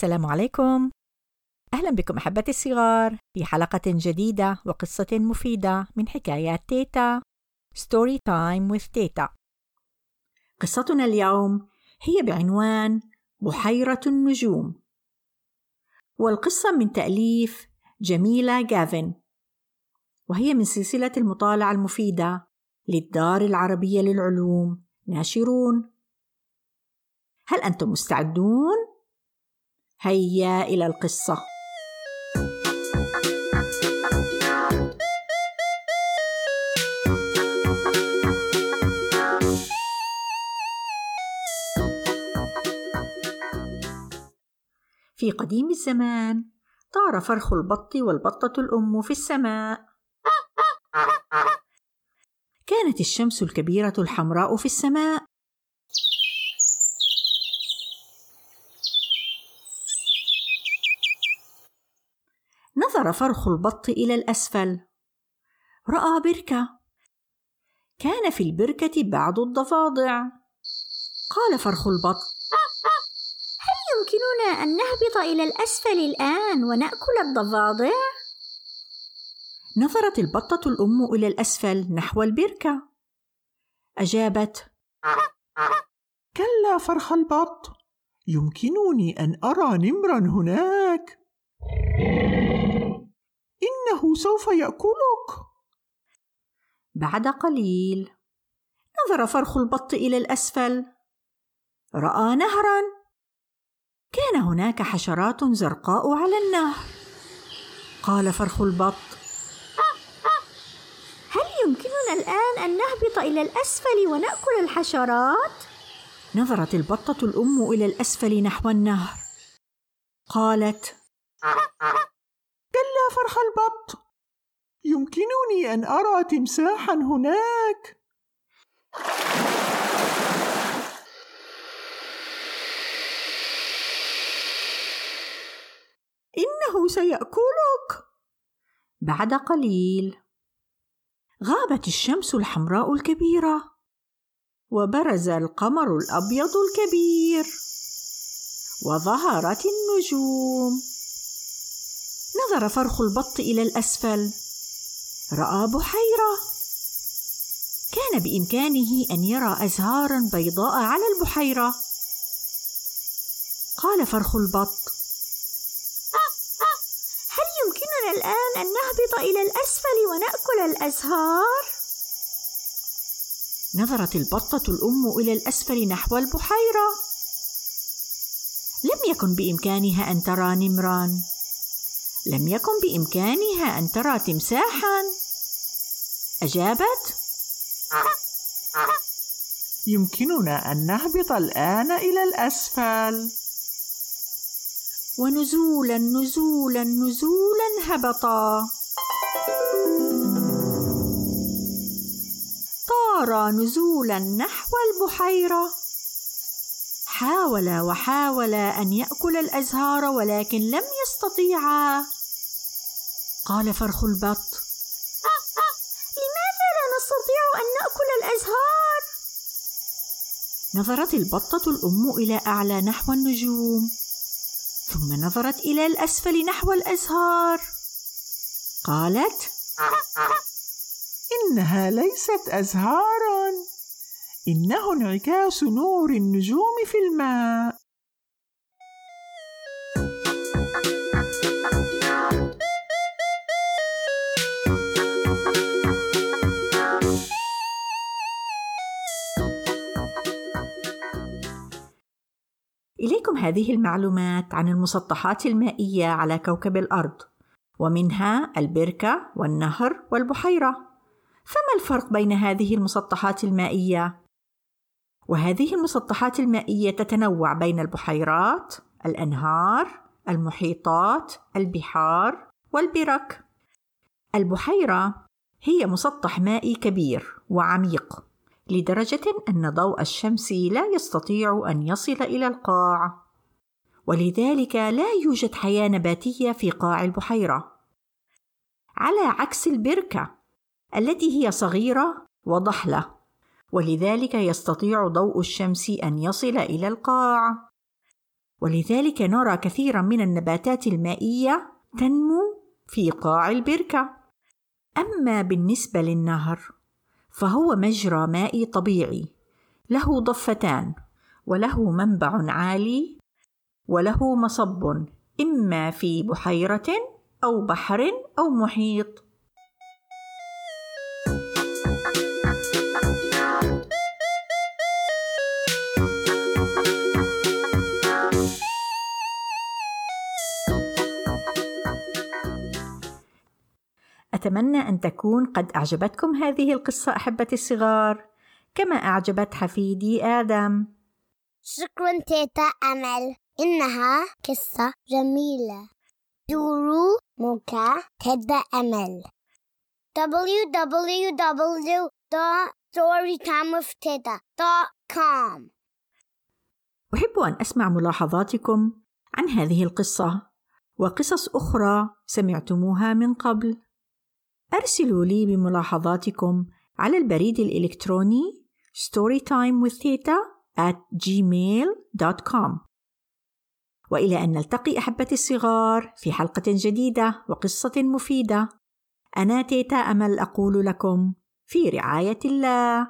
السلام عليكم. أهلا بكم أحبتي الصغار. في حلقة جديدة وقصة مفيدة من حكايات تيتا. story time with تيتا. قصتنا اليوم هي بعنوان بحيرة النجوم. والقصة من تأليف جميلة جافن. وهي من سلسلة المطالعة المفيدة للدار العربية للعلوم. ناشرون. هل أنتم مستعدون؟ هيا إلى القصة. في قديم الزمان طار فرخ البط والبطة الأم في السماء. كانت الشمس الكبيرة الحمراء في السماء. نظر فرخ البط إلى الأسفل. رأى بركة. كان في البركة بعض الضفادع. قال فرخ البط. هل يمكننا أن نهبط إلى الأسفل الآن ونأكل الضفادع؟ نظرت البطة الأم إلى الأسفل نحو البركة. أجابت. كلا فرخ البط. يمكنني أن أرى نمرا هناك. إنه سوف يأكلك. بعد قليل نظر فرخ البط إلى الأسفل. رأى نهرا. كان هناك حشرات زرقاء على النهر. قال فرخ البط هل يمكننا الآن أن نهبط إلى الأسفل ونأكل الحشرات؟ نظرت البطة الأم إلى الأسفل نحو النهر. قالت كلا فرخ البط. يمكنني أن أرى تمساحا هناك. إنه سيأكلك. بعد قليل. غابت الشمس الحمراء الكبيرة. وبرز القمر الأبيض الكبير. وظهرت النجوم. نظر فرخ البط إلى الأسفل. رأى بحيرة. كان بإمكانه أن يرى أزهارا بيضاء على البحيرة. قال فرخ البط هل يمكننا الآن أن نهبط إلى الأسفل ونأكل الأزهار؟ نظرت البطة الأم إلى الأسفل نحو البحيرة. لم يكن بإمكانها أن ترى نمرا. لم يكن بإمكانها أن ترى تمساحا. أجابت يمكننا أن نهبط الآن إلى الأسفل. ونزولا نزولا نزولا هبطا. طارا نزولا نحو البحيرة. حاول وحاول أن يأكل الأزهار ولكن لم يستطيعا قال فرخ البط. لماذا لا نستطيع أن نأكل الأزهار؟ نظرت البطة الأم إلى أعلى نحو النجوم. ثم نظرت إلى الأسفل نحو الأزهار. قالت إنها ليست أزهارا. إنه انعكاس نور النجوم في الماء إليكم هذه المعلومات عن المسطحات المائية على كوكب الأرض ومنها البركة والنهر والبحيرة فما الفرق بين هذه المسطحات المائية؟ وهذه المسطحات المائية تتنوع بين البحيرات، الأنهار، المحيطات، البحار والبرك. البحيرة هي مسطح مائي كبير وعميق لدرجة أن ضوء الشمس لا يستطيع أن يصل إلى القاع، ولذلك لا يوجد حياة نباتية في قاع البحيرة. على عكس البركة التي هي صغيرة وضحلة، ولذلك يستطيع ضوء الشمس أن يصل إلى القاع. ولذلك نرى كثيرا من النباتات المائية تنمو في قاع البركة أما بالنسبة للنهر فهو مجرى مائي طبيعي له ضفتان وله منبع عالي وله مصب إما في بحيرة أو بحر أو محيط أتمنى أن تكون قد أعجبتكم هذه القصة أحبتي الصغار. كما أعجبت حفيدي آدم. شكرا تيتا أمل. إنها قصة جميلة. دورو موكا تيتا أمل. www.storytimewithteta.com أحب أن أسمع ملاحظاتكم عن هذه القصة وقصص أخرى سمعتموها من قبل. أرسلوا لي بملاحظاتكم على البريد الإلكتروني storytimewiththeta at gmail.com وإلى أن نلتقي أحبتي الصغار في حلقة جديدة وقصة مفيدة. أنا تيتا أمل أقول لكم في رعاية الله.